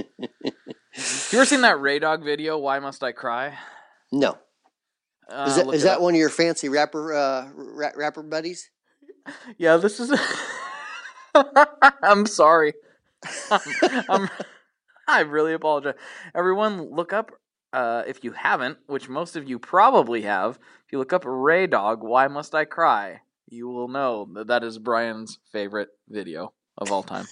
You ever seen that Ray Dog video? Why must I cry? No, Uh, is that look is that one of your fancy rapper uh, ra- rapper buddies? Yeah, this is. *laughs* I'm sorry. I'm, I'm- *laughs* I really apologize. Everyone, look up. Uh, if you haven't, which most of you probably have, if you look up Ray Dog, "Why Must I Cry," you will know that that is Brian's favorite video of all time.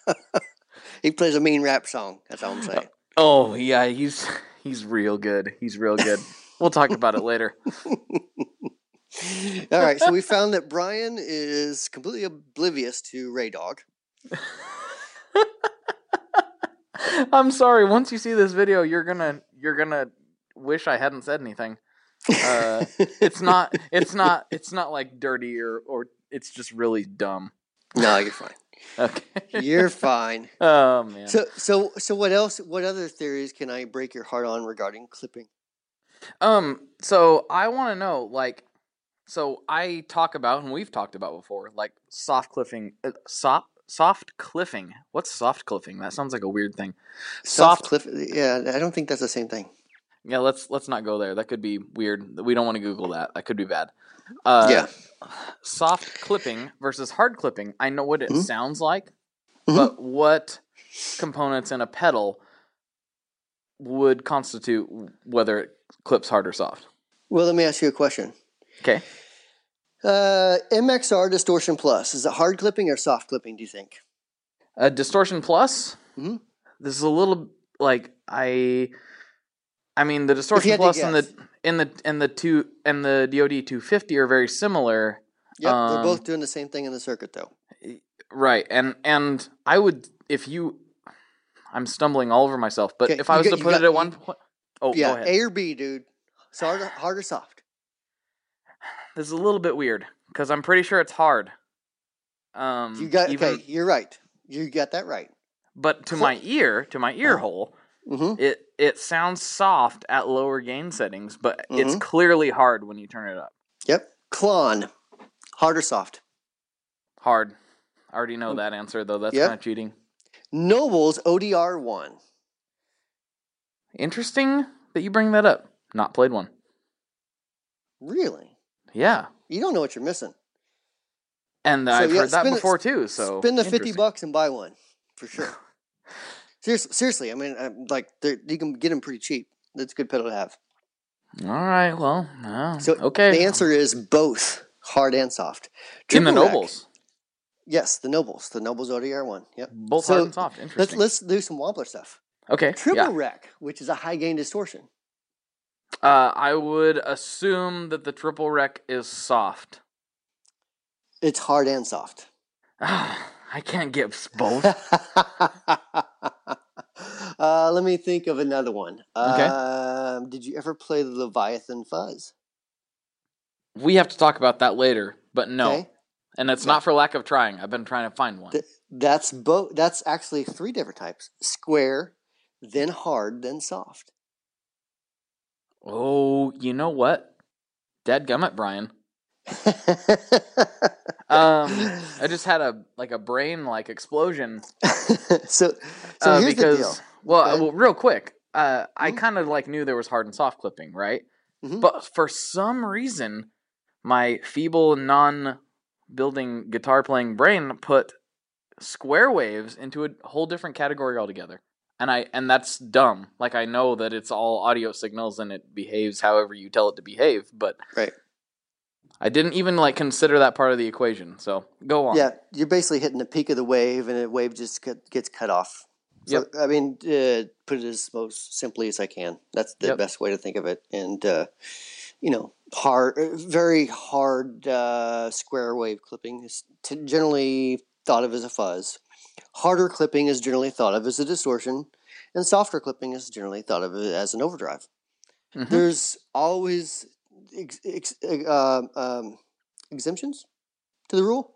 *laughs* he plays a mean rap song. That's all I'm saying. oh yeah, he's he's real good. He's real good. We'll talk about it later. *laughs* all right, so we found that Brian is completely oblivious to Ray Dog. *laughs* I'm sorry. Once you see this video, you're gonna you're gonna wish I hadn't said anything. Uh, *laughs* it's not it's not it's not like dirty or or it's just really dumb. no, you're fine. Okay. You're fine. oh man. So, so, so, what else? What other theories can I break your heart on regarding clipping? Um, so I want to know, like, so I talk about, and we've talked about before, like soft clipping, uh, soft soft cliffing. What's soft cliffing? That sounds like a weird thing. Soft cliff. Yeah, I don't think that's the same thing. Yeah, let's let's not go there. That could be weird. We don't want to Google that. That could be bad. Uh, yeah. Soft clipping versus hard clipping. I know what it Mhm. sounds like, Mhm. but what components in a pedal would constitute whether it clips hard or soft? Well, let me ask you a question. Okay. Uh, MXR Distortion Plus is it hard clipping or soft clipping? Do you think? A distortion plus. Mhm. This is a little like I. I mean, the distortion plus and the and the and the two and the DoD two fifty are very similar. Yep, they're Um, both doing the same thing in the circuit, though. Right, and and I would if you, I'm stumbling all over myself. But Okay, if I was got- to put got- it at one point, oh, go yeah, ahead. A or B, dude. So hard, hard or soft? this is a little bit weird because I'm pretty sure it's hard. Um, You got even, okay. You're right. You got that right. but to Cl- my ear, to my ear Uh-huh. hole, Mm-hmm. it it sounds soft at lower gain settings, but it's Mhm. clearly hard when you turn it up. Yep. Klon, hard or soft? Hard. I already know that answer though. That's Yep. kind of cheating. Nobels ODR one. Interesting that you bring that up. Not played one. Really? Yeah, You don't know what you're missing. and So, I've yeah, heard that spin the- before too. So Spend the fifty bucks and buy one for sure. *laughs* seriously, seriously. I mean, I'm, like you can get them pretty cheap. That's a good pedal to have. All right. Well, uh, So okay. the answer is both hard and soft. in the rack- Nobels, Yes, the Nobels. The Nobels ODR one. Yep. both So, hard and soft. Let's Interesting. let's do some Wampler stuff. okay. Triple Yeah. wreck, which is a high gain distortion. Uh, I would assume that the triple wreck is soft. It's hard and soft. *sighs* I can't get both. *laughs* uh, let me think of another one. Okay. Um, did you ever play the Leviathan Fuzz? we have to talk about that later, but no. Okay. And it's not for lack of trying. I've been trying to find one. Th- That's both. That's actually three different types: square, then hard, then soft. oh, you know what? Dead gummit, Brian. Um, I just had a like a brain like explosion *laughs* so, so uh, here's because the deal. well, Okay. well, real quick, uh, I Mhm. kind of like knew there was hard and soft clipping, right? Mhm. But for some reason, my feeble non-building guitar playing brain put square waves into a whole different category altogether. And I and that's dumb. Like I know that it's all audio signals and it behaves however you tell it to behave, but Right. I didn't even like consider that part of the equation. So go on. Yeah, you're basically hitting the peak of the wave, and the wave just gets cut off. So, Yep. I mean, uh, put it as most simply as I can. That's the Yep. best way to think of it. And uh, you know, hard, uh, very hard uh, square wave clipping is t- generally thought of as a fuzz. Harder clipping is generally thought of as a distortion, and softer clipping is generally thought of as an overdrive. Mhm. There's always ex- ex- uh, um, exemptions to the rule.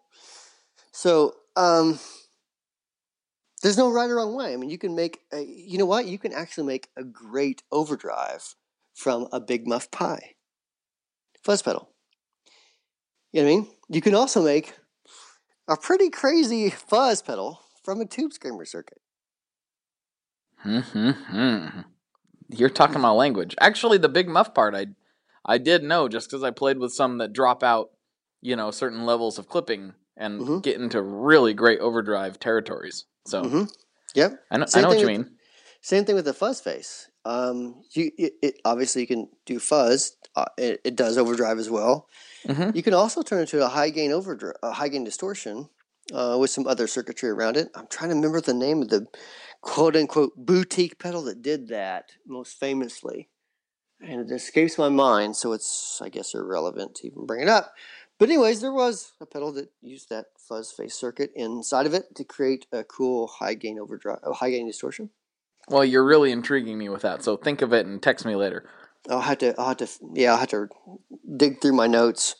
So um, there's no right or wrong way. I mean, you can make, a, you know what? You can actually make a great overdrive from a Big Muff Pi fuzz pedal. You know what I mean? You can also make a pretty crazy fuzz pedal from a tube screamer circuit. Mhm. You're talking my language. Actually, the big muff part, I, I did know just because I played with some that drop out, you know, certain levels of clipping and Mhm. get into really great overdrive territories. So hmm Yep. I know, I know what you with- mean. Same thing with the fuzz face. Um, you it, it obviously you can do fuzz. Uh, it, it does overdrive as well. hmm You can also turn it into a high gain overdrive, a high gain distortion, uh, with some other circuitry around it. I'm trying to remember the name of the quote unquote boutique pedal that did that most famously, and it escapes my mind. So it's I guess irrelevant to even bring it up. But anyways, there was a pedal that used that fuzz face circuit inside of it to create a cool high gain overdrive, high gain distortion. Well, you're really intriguing me with that. So think of it and text me later. I'll have to, I'll have to, yeah, I'll have to dig through my notes.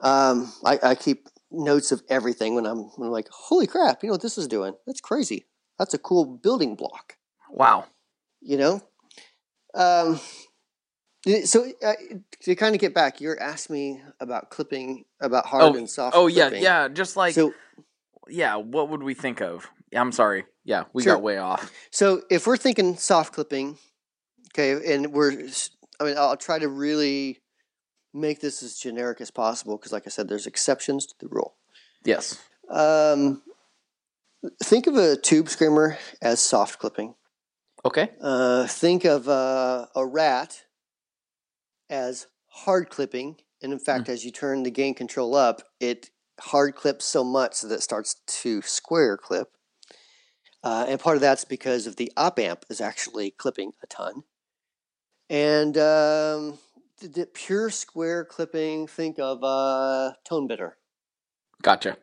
Um, I, I keep notes of everything when I'm, when I'm like, holy crap, you know what this is doing? That's crazy. That's a cool building block. Wow. You know. Um, so uh, to kind of get back, you're asking me about clipping, about hard Oh, and soft. Oh yeah, yeah. Just like so yeah. What would we think of? I'm sorry. Yeah, we Sure. got way off. So if we're thinking soft clipping, okay, and we're, I mean, I'll try to really make this as generic as possible because, like I said, there's exceptions to the rule. Yes. Um, think of a tube screamer as soft clipping. Okay. Uh, think of uh, a rat as hard clipping, and in fact, as you turn the gain control up, it hard clips so much that it starts to square clip. Uh, and part of that's because of the op amp is actually clipping a ton. And um, the, the pure square clipping, think of uh, Tone Bender, Gotcha.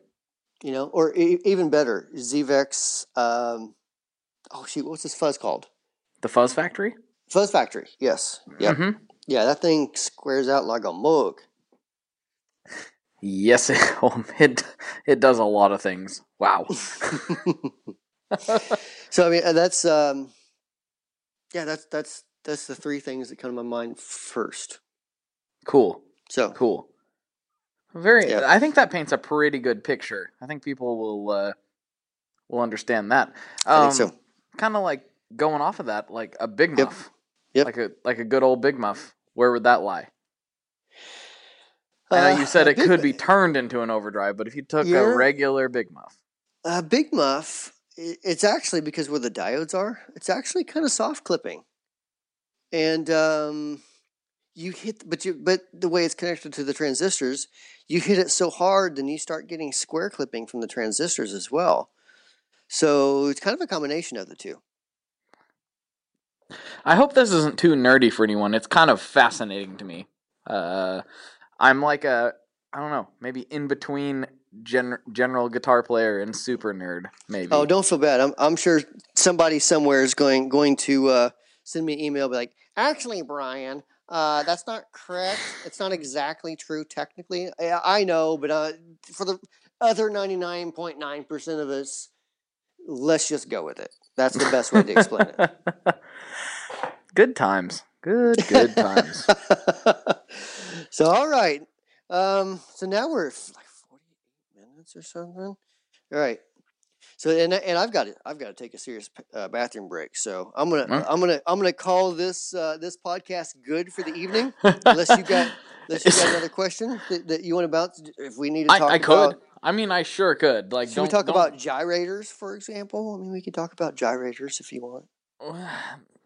you know, or e- even better, Zvex. Um, oh shoot, what's this fuzz called? The Fuzz Factory. Fuzz Factory. Yes. Yep. hmm Yeah, that thing squares out like a mug. Yes, *laughs* it, oh, it it does a lot of things. Wow. *laughs* *laughs* *laughs* so I mean, uh, that's um, yeah, that's that's that's the three things that come to my mind first. cool. So Cool. Very. Yeah. I think that paints a pretty good picture. I think people will uh, will understand that. I think so. Kind of like going off of that, like a big muff. Yep. Like a like a good old big muff. Where would that lie? I know Uh, you said a it could be turned into an overdrive, but if you took Yeah. a regular big muff, A big muff, it's actually because where the diodes are, it's actually kind of soft clipping. And um, you hit, but you, but the way it's connected to the transistors, you hit it so hard, then you start getting square clipping from the transistors as well. So it's kind of a combination of the two. I hope this isn't too nerdy for anyone. It's kind of fascinating to me. Uh, I'm like a, I don't know, maybe in between gen- general guitar player and super nerd. Maybe. Oh, don't feel bad. I'm, I'm sure somebody somewhere is going going to uh, send me an email, be like, actually, Brian, uh, that's not correct. It's not exactly true technically. I, I know, but uh, for the other 99.9% of us, let's just go with it. That's the best way to explain it. *laughs* good times. Good, good *laughs* times. so, all right. Um, so now we're like 48 minutes or something. All right. So and and I've got to I've got to take a serious uh, bathroom break. So I'm gonna? I'm gonna I'm gonna call this uh, this podcast good for the evening. Unless you got *laughs* unless you got another question that, that you want to bounce. If we need to I, talk I could. about, I mean, I sure could. Like, should we talk about gyrators, for example? I mean, we could talk about gyrators if you want. *sighs*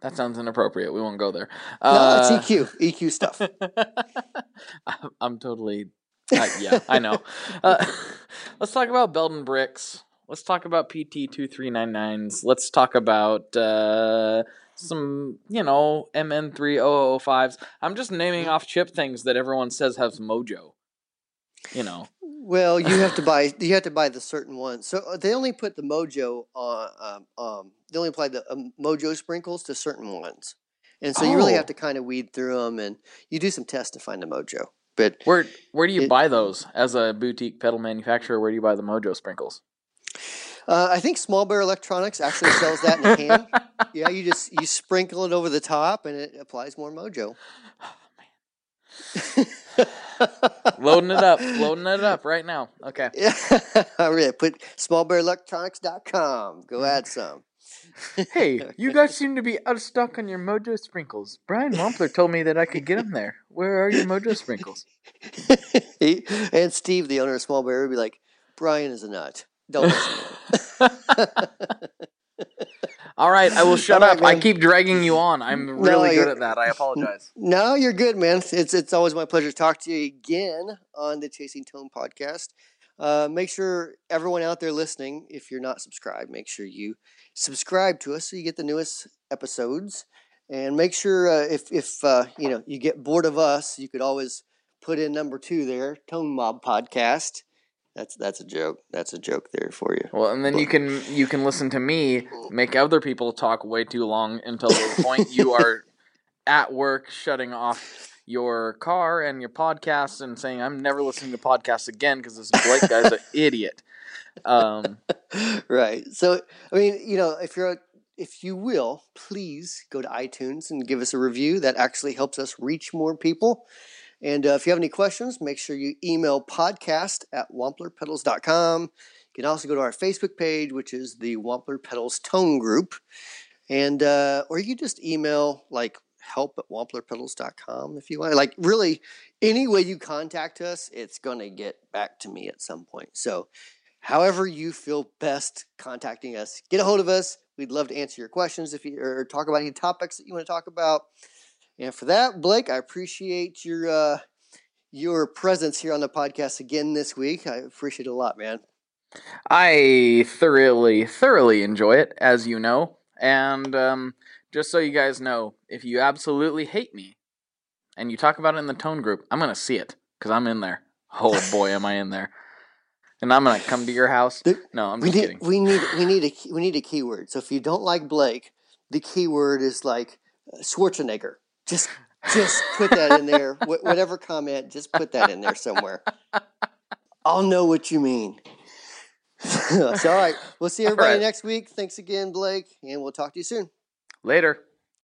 That sounds inappropriate. We won't go there. no, Uh, it's EQ EQ stuff. *laughs* I'm totally. Uh, yeah, I know. *laughs* Uh, *laughs* let's talk about Belden bricks. Let's talk about PT two three nine nines. Let's talk about uh, some, you know, MN three oh oh fives. I'm just naming off chip things that everyone says have mojo. You know. Well, you have to *laughs* buy you have to buy the certain ones. So uh, they only put the Mojo on. Um, um, they only apply the um, Mojo sprinkles to certain ones, and so you really Oh. have to kind of weed through them, and you do some tests to find the Mojo. But Where where do you It- buy those as a boutique pedal manufacturer? Where do you buy the mojo sprinkles? uh, I think Small Bear Electronics actually sells that in a can. *laughs* yeah, you just you sprinkle it over the top, and it applies more Mojo. loading it up, loading it up right now. Okay. *laughs* Yeah, put smallbearelectronics.com. Go add some. Hey, *laughs* you guys seem to be out of stock on your Mojo sprinkles. Brian Wampler told me that I could get them there. Where are your Mojo sprinkles? *laughs* He- and Steve, the owner of Small Bear, would be like, Brian is a nut. Don't listen to him. *laughs* All right, I will shut right, up. I keep dragging you on. I'm really good at that. I apologize. No, you're good, man. It's it's always my pleasure to talk to you again on the Chasing Tone podcast. Uh, make sure everyone out there listening, if you're not subscribed, make sure you subscribe to us so you get the newest episodes. And make sure uh, if if uh, you know you get bored of us, you could always put in number two there, Tone Mob Podcast. That's that's a joke. That's a joke there for you. Well, and then you can you can listen to me make other people talk way too long until the point you *laughs* are at work shutting off your car and your podcast and saying I'm never listening to podcasts again because this Blake guy's an *laughs* idiot. Um, right. So, I mean, you know, if you're, if you will, please go to iTunes and give us a review. That actually helps us reach more people. And uh, if you have any questions, make sure you email podcast at wamplerpedals.com. You can also go to our Facebook page, which is the Wampler Pedals Tone Group. And, uh, or you can just email like help at wamplerpedals.com if you want. Like, really, any way you contact us, it's going to get back to me at some point. So, however you feel best contacting us, get a hold of us. We'd love to answer your questions if you or talk about any topics that you want to talk about. And for that, Blake, I appreciate your uh, your presence here on the podcast again this week. I appreciate it a lot, man. I thoroughly, thoroughly enjoy it, as you know. And um, just so you guys know, if you absolutely hate me and you talk about it in the tone group, I'm going to see it because I'm in there. Oh boy, am I in there. And I'm going to come to your house. No, I'm we need kidding. we need we need a we need a keyword. So if you don't like Blake, the keyword is like uh, Schwarzenegger. Just just put that in there. *laughs* Wh- whatever comment, just put that in there somewhere. I'll know what you mean. *laughs* so all right, we'll see everybody right. next week. Thanks again, Blake, and we'll talk to you soon. Later.